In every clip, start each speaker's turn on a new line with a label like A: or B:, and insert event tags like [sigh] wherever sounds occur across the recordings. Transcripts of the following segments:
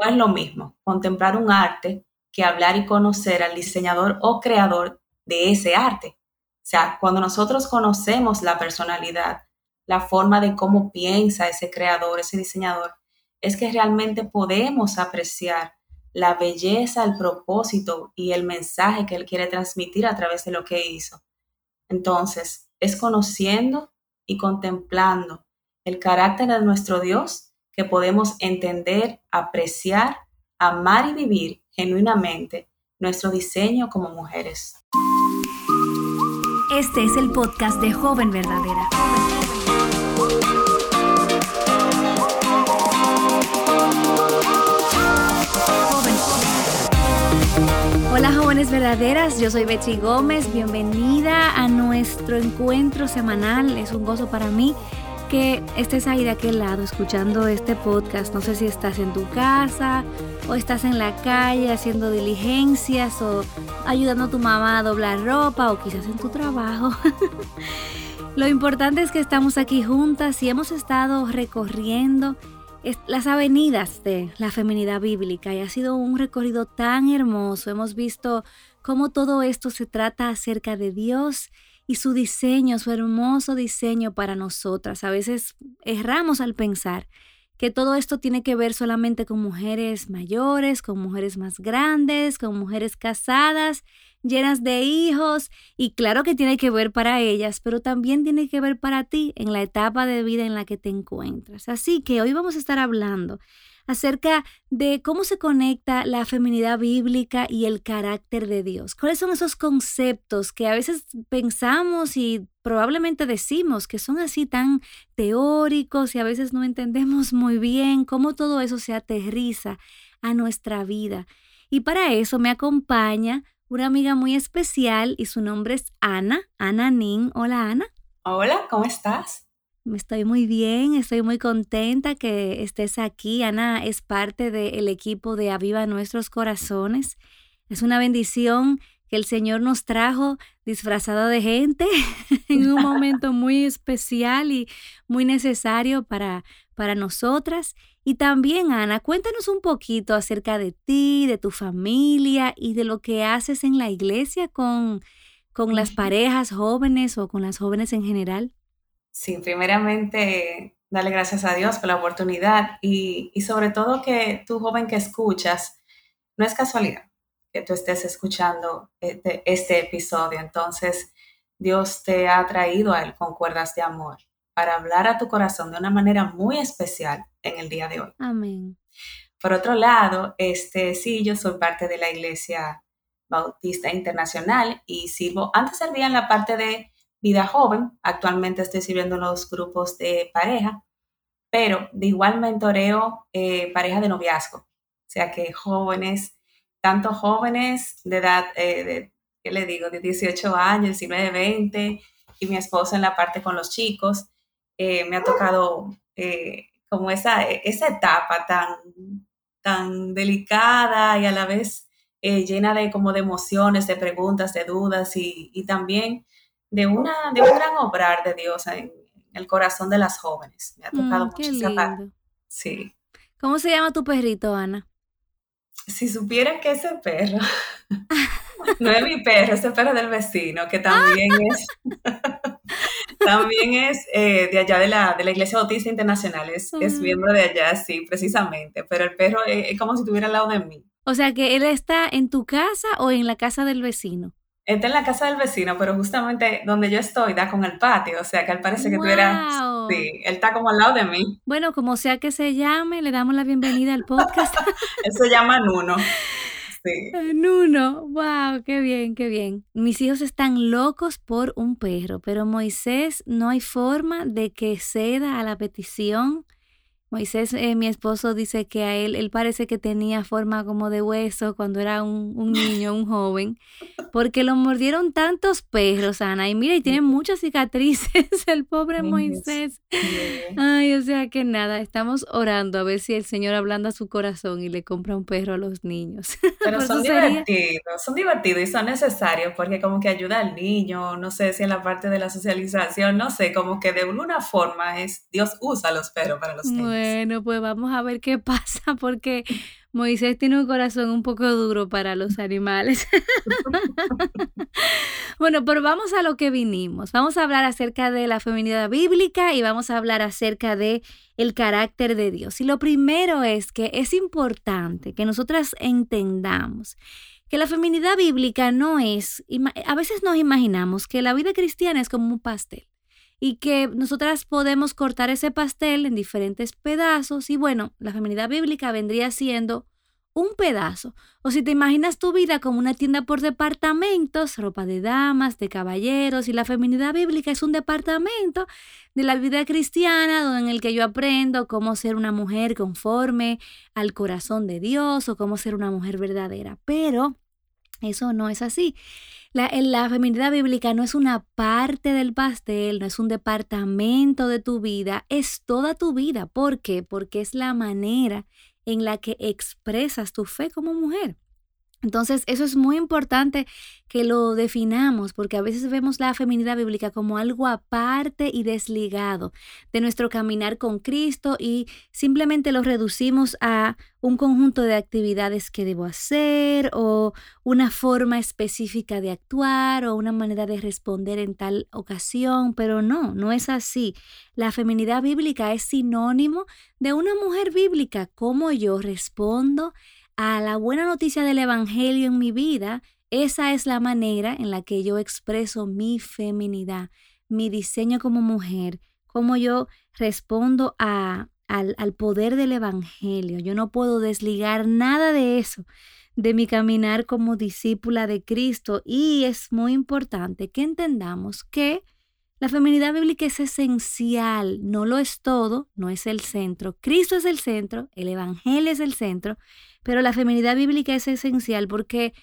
A: no es lo mismo contemplar un arte que hablar y conocer al diseñador o creador de ese arte. O sea, cuando nosotros conocemos la personalidad, la forma de cómo piensa ese creador, ese diseñador, es que realmente podemos apreciar la belleza, el propósito y el mensaje que él quiere transmitir a través de lo que hizo. Entonces, es conociendo y contemplando el carácter de nuestro Dios que podemos entender, apreciar, amar y vivir genuinamente nuestro diseño como mujeres.
B: Este es el podcast de Joven Verdadera. Hola jóvenes verdaderas, yo soy Betsy Gómez, bienvenida a nuestro encuentro semanal, es un gozo para mí que estés ahí de aquel lado escuchando este podcast. No sé si estás en tu casa o estás en la calle haciendo diligencias o ayudando a tu mamá a doblar ropa o quizás en tu trabajo. [laughs] Lo importante es que estamos aquí juntas y hemos estado recorriendo las avenidas de la feminidad bíblica y ha sido un recorrido tan hermoso. Hemos visto cómo todo esto se trata acerca de Dios y su diseño, su hermoso diseño para nosotras. A veces erramos al pensar que todo esto tiene que ver solamente con mujeres mayores, con mujeres más grandes, con mujeres casadas, llenas de hijos, y claro que tiene que ver para ellas, pero también tiene que ver para ti en la etapa de vida en la que te encuentras. Así que hoy vamos a estar hablando acerca de cómo se conecta la feminidad bíblica y el carácter de Dios. ¿Cuáles son esos conceptos que a veces pensamos y probablemente decimos que son así tan teóricos y a veces no entendemos muy bien cómo todo eso se aterriza a nuestra vida? Y para eso me acompaña una amiga muy especial y su nombre es Ana, Ana Nin. Hola Ana.
A: Hola, ¿cómo estás?
B: Estoy muy bien, estoy muy contenta que estés aquí. Ana es parte del equipo de Aviva Nuestros Corazones. Es una bendición que el Señor nos trajo disfrazada de gente [laughs] en un [laughs] momento muy especial y muy necesario para, para nosotras. Y también, Ana, cuéntanos un poquito acerca de ti, de tu familia y de lo que haces en la iglesia con, con las parejas jóvenes o con las jóvenes en general.
A: Sí, primeramente, darle gracias a Dios por la oportunidad y, sobre todo que tú, joven que escuchas, no es casualidad que tú estés escuchando este, este episodio. Entonces, Dios te ha traído a Él con cuerdas de amor para hablar a tu corazón de una manera muy especial en el día de hoy.
B: Amén.
A: Por otro lado, este, sí, yo soy parte de la Iglesia Bautista Internacional y sirvo, antes servía en la parte de vida joven. Actualmente estoy sirviendo en los grupos de pareja, pero de igual mentoreo eh, pareja de noviazgo. O sea que jóvenes, tanto jóvenes de edad, eh, de, ¿qué le digo? De 18 años, 19, 20, y mi esposo en la parte con los chicos. Eh, me ha tocado como esa, esa etapa tan, tan delicada y a la vez llena de como de emociones, de preguntas, de dudas y, y también de, una, de un gran obrar de Dios en el corazón de las jóvenes. Me ha tocado mm, mucho Sí.
B: ¿Cómo se llama tu perrito, Ana?
A: Si supieran que ese perro, [laughs] [laughs] no es mi perro, ese perro del vecino, que también [laughs] es, también es eh, de allá de la, de la Iglesia Bautista Internacional, es, miembro de allá, sí, precisamente, pero el perro es, es como si estuviera al lado de mí.
B: O sea que él está en tu casa o en la casa del vecino
A: está en la casa del vecino, pero justamente donde yo estoy da con el patio, o sea que él parece que tuviera, sí, él está como al lado de mí.
B: Bueno, como sea que se llame, le damos la bienvenida al podcast. [laughs]
A: él se llama Nuno.
B: Sí. Nuno, wow, qué bien, qué bien. Mis hijos están locos por un perro, pero Moisés no hay forma de que ceda a la petición Moisés, eh, mi esposo, dice que a él, él parece que tenía forma como de hueso cuando era un, niño, un joven, porque lo mordieron tantos perros, Ana. Y mira, y tiene muchas cicatrices [laughs] el pobre Moisés. Ay, o sea que nada, estamos orando a ver si el Señor ablanda su corazón y le compra un perro a los niños. [laughs]
A: Pero son divertidos, son divertidos y son necesarios porque como que ayuda al niño, no sé si en la parte de la socialización, no sé, como que de alguna forma es, Dios usa los perros para los niños.
B: Bueno, pues vamos a ver qué [laughs] pasa porque Moisés tiene un corazón un poco duro para los animales. [laughs] bueno, pero vamos a lo que vinimos. Vamos a hablar acerca de la feminidad bíblica y vamos a hablar acerca de el carácter de Dios. Y lo primero es que es importante que nosotras entendamos que la feminidad bíblica no es, a veces nos imaginamos que la vida cristiana es como un pastel y que nosotras podemos cortar ese pastel en diferentes pedazos y bueno, la feminidad bíblica vendría siendo un pedazo. O si te imaginas tu vida como una tienda por departamentos, ropa de damas, de caballeros, y la feminidad bíblica es un departamento de la vida cristiana en el que yo aprendo cómo ser una mujer conforme al corazón de Dios o cómo ser una mujer verdadera. Pero eso no es así. La, la, feminidad bíblica no es una parte del pastel, no es un departamento de tu vida, es toda tu vida. ¿Por qué? Porque es la manera en la que expresas tu fe como mujer. Entonces, eso es muy importante que lo definamos, porque a veces vemos la feminidad bíblica como algo aparte y desligado de nuestro caminar con Cristo y simplemente lo reducimos a un conjunto de actividades que debo hacer o una forma específica de actuar o una manera de responder en tal ocasión, pero no, no es así. La feminidad bíblica es sinónimo de una mujer bíblica, como yo respondo a la buena noticia del Evangelio en mi vida, esa es la manera en la que yo expreso mi feminidad, mi diseño como mujer, cómo yo respondo a, al, al poder del Evangelio. Yo no puedo desligar nada de eso de mi caminar como discípula de Cristo y es muy importante que entendamos que la feminidad bíblica es esencial, no lo es todo, no es el centro. Cristo es el centro, el Evangelio es el centro, pero la feminidad bíblica es esencial porque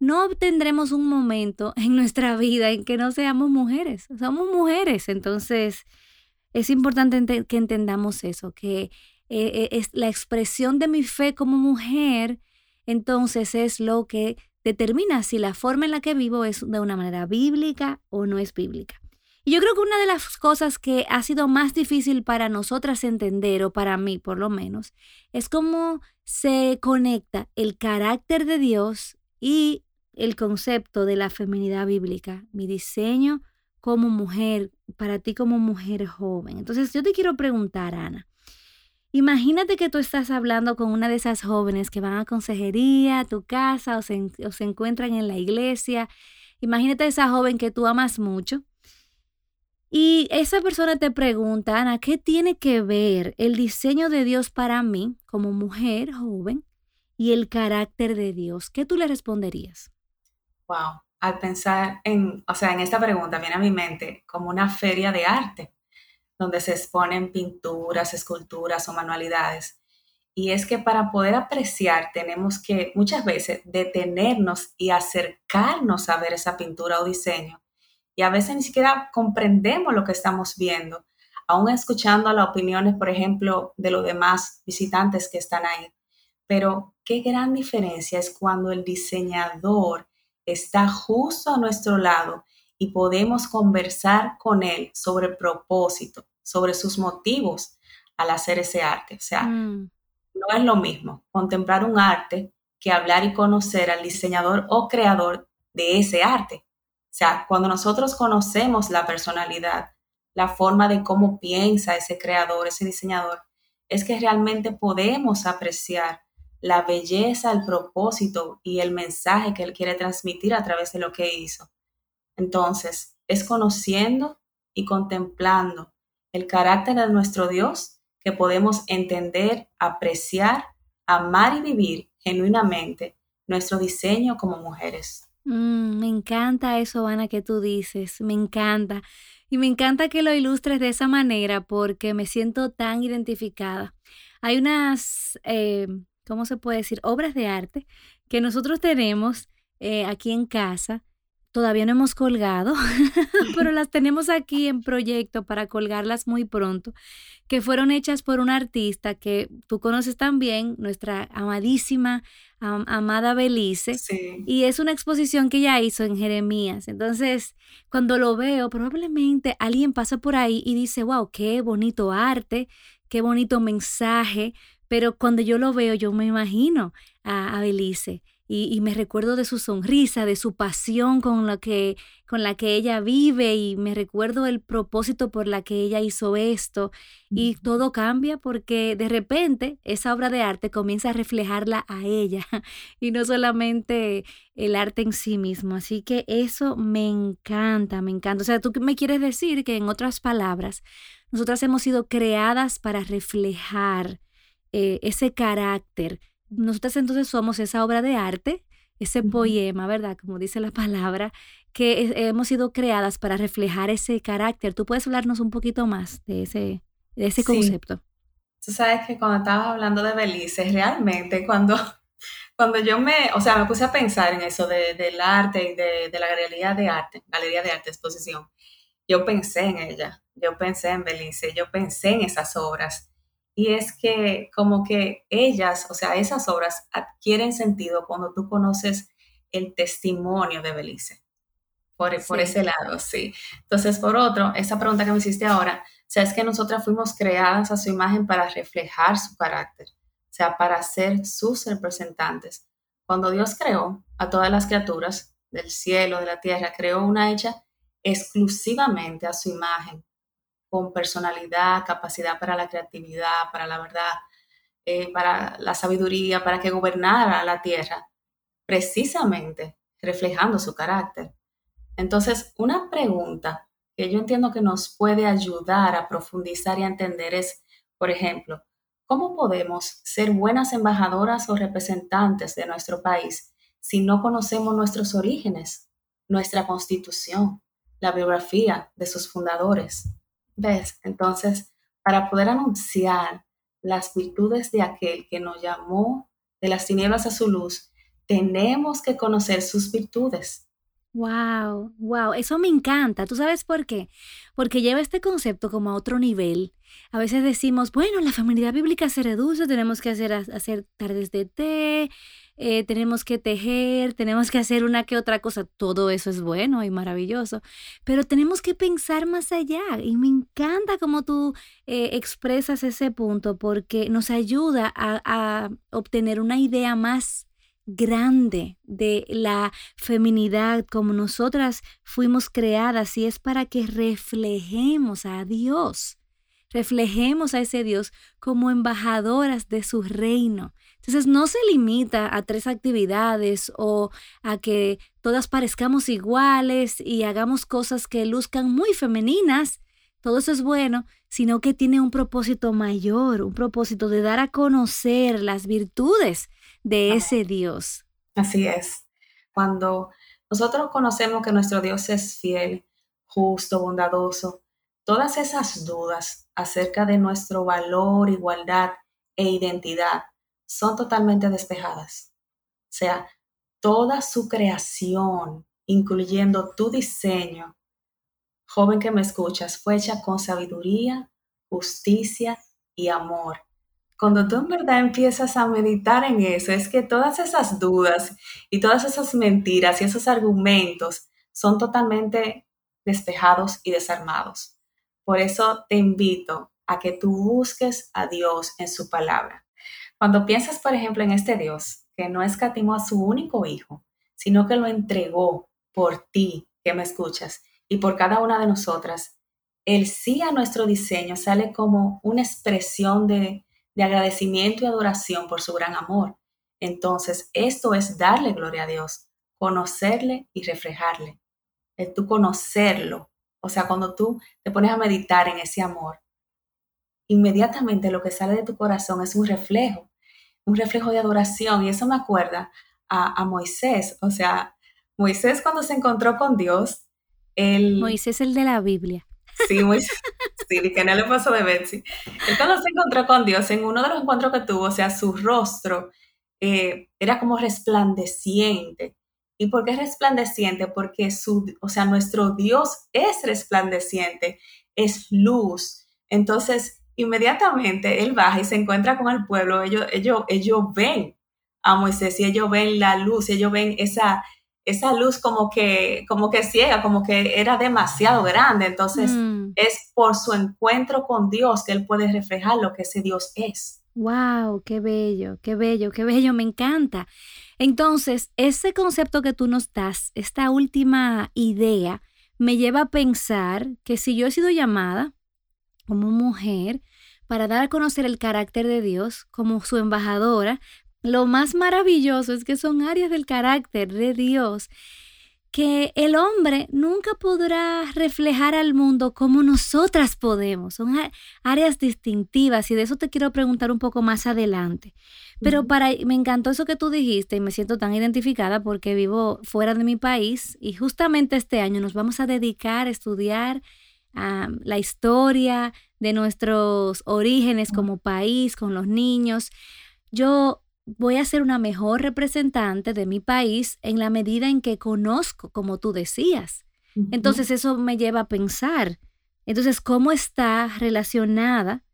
B: no obtendremos un momento [laughs] en nuestra vida en que no seamos mujeres. Somos mujeres, entonces es importante que entendamos eso, que eh, eh, la expresión de mi fe como mujer, entonces es lo que determina si la forma en la que vivo es de una manera bíblica o no es bíblica. Yo creo que una de las cosas que ha sido más difícil para nosotras entender, o para mí por lo menos, es cómo se conecta el carácter de Dios y el concepto de la feminidad bíblica, mi diseño como mujer, para ti como mujer joven. Entonces yo te quiero preguntar, Ana, imagínate que tú estás hablando con una de esas jóvenes que van a consejería, a tu casa o se, o se encuentran en la iglesia. Imagínate esa joven que tú amas mucho y esa persona te pregunta, Ana, ¿qué tiene que ver el diseño de Dios para mí como mujer joven y el carácter de Dios? ¿Qué tú le responderías?
A: Wow, al pensar en, o sea, en esta pregunta viene a mi mente como una feria de arte, donde se exponen pinturas, esculturas o manualidades. Y es que para poder apreciar tenemos que muchas veces detenernos y acercarnos a ver esa pintura o diseño y a veces ni siquiera comprendemos lo que estamos viendo, aún escuchando las opiniones, por ejemplo, de los demás visitantes que están ahí. Pero qué gran diferencia es cuando el diseñador está justo a nuestro lado y podemos conversar con él sobre el propósito, sobre sus motivos al hacer ese arte. O sea, mm. no es lo mismo contemplar un arte que hablar y conocer al diseñador o creador de ese arte. O sea, cuando nosotros conocemos la personalidad, la forma de cómo piensa ese creador, ese diseñador, es que realmente podemos apreciar la belleza, el propósito y el mensaje que él quiere transmitir a través de lo que hizo. Entonces, es conociendo y contemplando el carácter de nuestro Dios que podemos entender, apreciar, amar y vivir genuinamente nuestro diseño como mujeres.
B: Mm, me encanta eso, Ana, que tú dices, me encanta. Y me encanta que lo ilustres de esa manera porque me siento tan identificada. Hay unas, eh, ¿cómo se puede decir? Obras de arte que nosotros tenemos eh, aquí en casa. Todavía no hemos colgado, [laughs] pero [laughs] las tenemos aquí en proyecto para colgarlas muy pronto, que fueron hechas por una artista que tú conoces también, nuestra amadísima amada Belice. Y es una exposición que ella hizo en Jeremías. Entonces, cuando lo veo, probablemente alguien pasa por ahí y dice, wow, qué bonito arte, qué bonito mensaje, pero cuando yo lo veo, yo me imagino a, a Belice y, me recuerdo de su sonrisa, de su pasión con la, que, con la que ella vive y me recuerdo el propósito por la que ella hizo esto y todo cambia porque de repente esa obra de arte comienza a reflejarla a ella [laughs] y no solamente el arte en sí mismo. Así que eso me encanta, me encanta. O sea, tú me quieres decir que en otras palabras, nosotras hemos sido creadas para reflejar eh, ese carácter nosotras entonces somos esa obra de arte, ese poema, ¿verdad? Como dice la palabra, que hemos sido creadas para reflejar ese carácter. ¿Tú puedes hablarnos un poquito más de ese, de ese concepto?
A: Tú sabes que cuando estabas hablando de Belice, realmente cuando, [laughs] cuando yo me, o sea, me puse a pensar en eso de, del arte y de, de, la galería de arte, galería de arte, exposición, yo pensé en ella, yo pensé en Belice, yo pensé en esas obras y es que como que ellas, o sea, esas obras adquieren sentido cuando tú conoces el testimonio de Belice. Por, por ese lado, sí. Entonces, por otro, esa pregunta que me hiciste ahora, o sea, es que nosotras fuimos creadas a su imagen para reflejar su carácter, o sea, para ser sus representantes. Cuando Dios creó a todas las criaturas del cielo, de la tierra, creó una hecha exclusivamente a su imagen con personalidad, capacidad para la creatividad, para la verdad, eh, para la sabiduría, para que gobernara la tierra, precisamente reflejando su carácter. Entonces, una pregunta que yo entiendo que nos puede ayudar a profundizar y entender es, por ejemplo, ¿cómo podemos ser buenas embajadoras o representantes de nuestro país si no conocemos nuestros orígenes, nuestra constitución, la biografía de sus fundadores? Entonces, para poder anunciar las virtudes de aquel que nos llamó de las tinieblas a su luz, tenemos que conocer sus virtudes.
B: Wow, wow, eso me encanta. ¿Tú sabes por qué? Porque lleva este concepto como a otro nivel. A veces decimos, bueno, la familia bíblica se reduce, tenemos que hacer, hacer tardes de té, eh, tenemos que tejer, tenemos que hacer una que otra cosa, todo eso es bueno y maravilloso, pero tenemos que pensar más allá y me encanta cómo tú eh, expresas ese punto porque nos ayuda a, a obtener una idea más grande de la feminidad como nosotras fuimos creadas y es para que reflejemos a Dios, reflejemos a ese Dios como embajadoras de su reino. Entonces no se limita a tres actividades o a que todas parezcamos iguales y hagamos cosas que luzcan muy femeninas. Todo eso es bueno, sino que tiene un propósito mayor, un propósito de dar a conocer las virtudes de ese Dios.
A: Así es. Cuando nosotros conocemos que nuestro Dios es fiel, justo, bondadoso, todas esas dudas acerca de nuestro valor, igualdad e identidad son totalmente despejadas. O sea, toda su creación, incluyendo tu diseño, joven que me escuchas, fue hecha con sabiduría, justicia y amor. Cuando tú en verdad empiezas a meditar en eso, es que todas esas dudas y todas esas mentiras y esos argumentos son totalmente despejados y desarmados. Por eso te invito a que tú busques a Dios en su palabra. Cuando piensas, por ejemplo, en este Dios que no escatimó a su único hijo, sino que lo entregó por ti, que me escuchas, y por cada una de nosotras, el sí a nuestro diseño sale como una expresión de, de agradecimiento y adoración por su gran amor. Entonces, esto es darle gloria a Dios, conocerle y reflejarle. Es tú conocerlo. O sea, cuando tú te pones a meditar en ese amor, inmediatamente lo que sale de tu corazón es un reflejo un reflejo de adoración. Y eso me acuerda a, Moisés. O sea, Moisés cuando se encontró con Dios, el...
B: Moisés el de la Biblia.
A: Sí, Moisés. Sí, que no le pasó de Betsy. Él cuando se encontró con Dios, en uno de los encuentros que tuvo, o sea, su rostro eh, era como resplandeciente. ¿Y por qué resplandeciente? Porque su, o sea, nuestro Dios es resplandeciente, es luz. Entonces, inmediatamente él baja y se encuentra con el pueblo, ellos, ellos, ellos ven a Moisés y ellos ven la luz, ellos ven esa, esa luz como que, como que ciega, como que era demasiado grande. Entonces, mm. es por su encuentro con Dios que él puede reflejar lo que ese Dios es.
B: Wow, qué bello, qué bello, qué bello, me encanta. Entonces, ese concepto que tú nos das, esta última idea, me lleva a pensar que si yo he sido llamada como mujer para dar a conocer el carácter de Dios como su embajadora, lo más maravilloso es que son áreas del carácter de Dios que el hombre nunca podrá reflejar al mundo como nosotras podemos. Son áreas distintivas y de eso te quiero preguntar un poco más adelante. Pero para me encantó eso que tú dijiste y me siento tan identificada porque vivo fuera de mi país y justamente este año nos vamos a dedicar a estudiar la historia de nuestros orígenes como país, con los niños. Yo voy a ser una mejor representante de mi país en la medida en que conozco, como tú decías. Entonces eso me lleva a pensar, entonces, ¿cómo está relacionada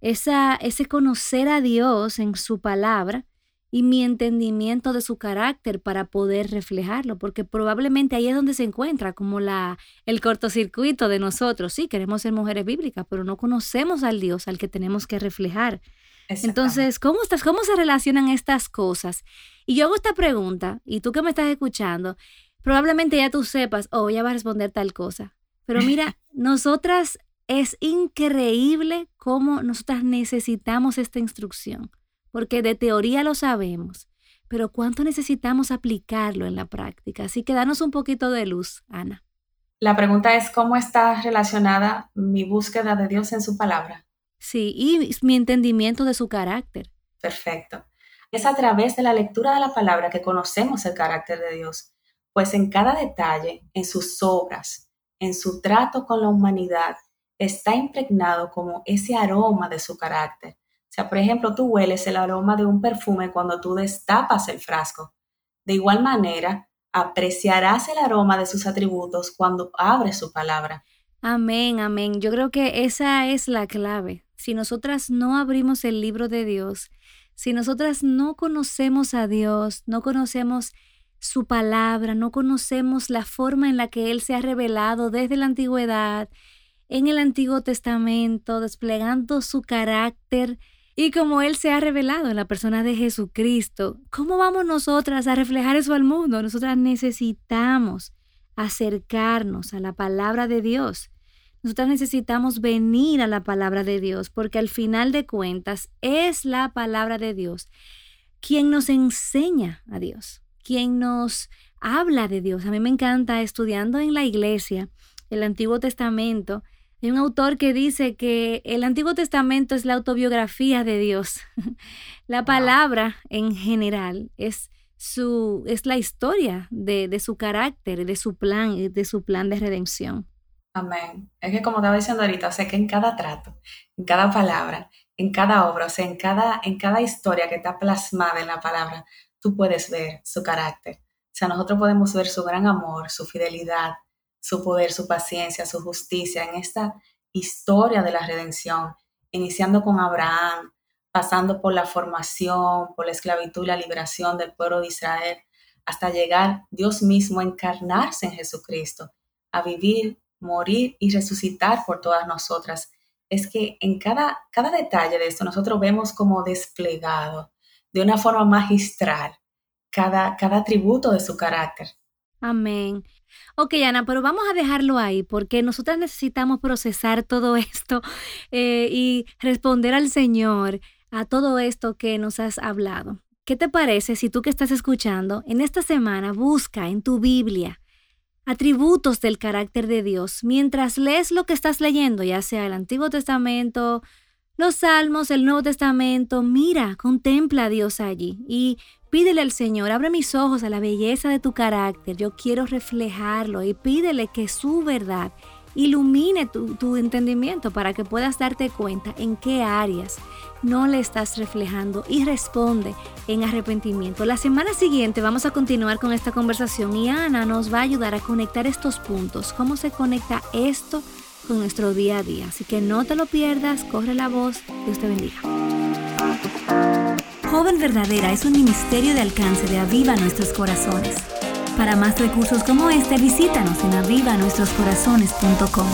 B: esa, ese conocer a Dios en su palabra y mi entendimiento de su carácter para poder reflejarlo? Porque probablemente ahí es donde se encuentra como la, el cortocircuito de nosotros. Sí, queremos ser mujeres bíblicas, pero no conocemos al Dios al que tenemos que reflejar. Entonces, ¿cómo estás? ¿Cómo se relacionan estas cosas? Y yo hago esta pregunta, y tú que me estás escuchando, probablemente ya tú sepas, oh, ya va a responder tal cosa. Pero mira, [laughs] nosotras es increíble cómo nosotras necesitamos esta instrucción, porque de teoría lo sabemos, pero cuánto necesitamos aplicarlo en la práctica. Así que danos un poquito de luz, Ana.
A: La pregunta es, ¿cómo está relacionada mi búsqueda de Dios en su palabra?
B: Sí, y mi entendimiento de su carácter.
A: Perfecto. Es a través de la lectura de la palabra que conocemos el carácter de Dios, pues en cada detalle, en sus obras, en su trato con la humanidad, está impregnado como ese aroma de su carácter. Sea, por ejemplo, tú hueles el aroma de un perfume cuando tú destapas el frasco. De igual manera, apreciarás el aroma de sus atributos cuando abres su palabra.
B: Amén, amén. Yo creo que esa es la clave si nosotras no abrimos el libro de Dios, si nosotras no conocemos a Dios, no conocemos su palabra, no conocemos la forma en la que Él se ha revelado desde la antigüedad, en el Antiguo Testamento, desplegando su carácter y como Él se ha revelado en la persona de Jesucristo, ¿cómo vamos nosotras a reflejar eso al mundo? Nosotras necesitamos acercarnos a la palabra de Dios nosotras necesitamos venir a la palabra de Dios porque al final de cuentas es la palabra de Dios quien nos enseña a Dios, quien nos habla de Dios. A mí me encanta estudiando en la iglesia el Antiguo Testamento. Hay un autor que dice que el Antiguo Testamento es la autobiografía de Dios. [laughs] la palabra en general es su es la historia de, de su carácter, de su plan, de su plan de redención.
A: Amén. Es que como estaba diciendo ahorita, o sea, que en cada trato, en cada palabra, en cada obra, o sea, en cada, en cada historia que está plasmada en la palabra, tú puedes ver su carácter. O sea, nosotros podemos ver su gran amor, su fidelidad, su poder, su paciencia, su justicia en esta historia de la redención, iniciando con Abraham, pasando por la formación, por la esclavitud y la liberación del pueblo de Israel, hasta llegar Dios mismo a encarnarse en Jesucristo, a vivir morir y resucitar por todas nosotras. Es que en cada, cada detalle de esto nosotros vemos como desplegado de una forma magistral cada, cada atributo de su carácter.
B: Amén. Ok, Ana, pero vamos a dejarlo ahí porque nosotras necesitamos procesar todo [laughs] esto eh, y responder al Señor a todo esto que nos has hablado. ¿Qué te parece si tú que estás escuchando en esta semana busca en tu Biblia atributos del carácter de Dios mientras lees lo que estás leyendo, ya sea el Antiguo Testamento, los Salmos, el Nuevo Testamento. Mira, contempla a Dios allí y pídele al Señor, abre mis ojos a la belleza de tu carácter. Yo quiero reflejarlo y pídele que su verdad ilumine tu, entendimiento para que puedas darte cuenta en qué áreas no le estás reflejando y responde en arrepentimiento. La semana siguiente vamos a continuar con esta conversación y Ana nos va a ayudar a conectar estos puntos, cómo se conecta esto con nuestro día a día. Así que no te lo pierdas, corre la voz, Dios te bendiga. Joven Verdadera es un ministerio de alcance de Aviva Nuestros Corazones. Para más recursos como este, visítanos en avivanuestroscorazones.com.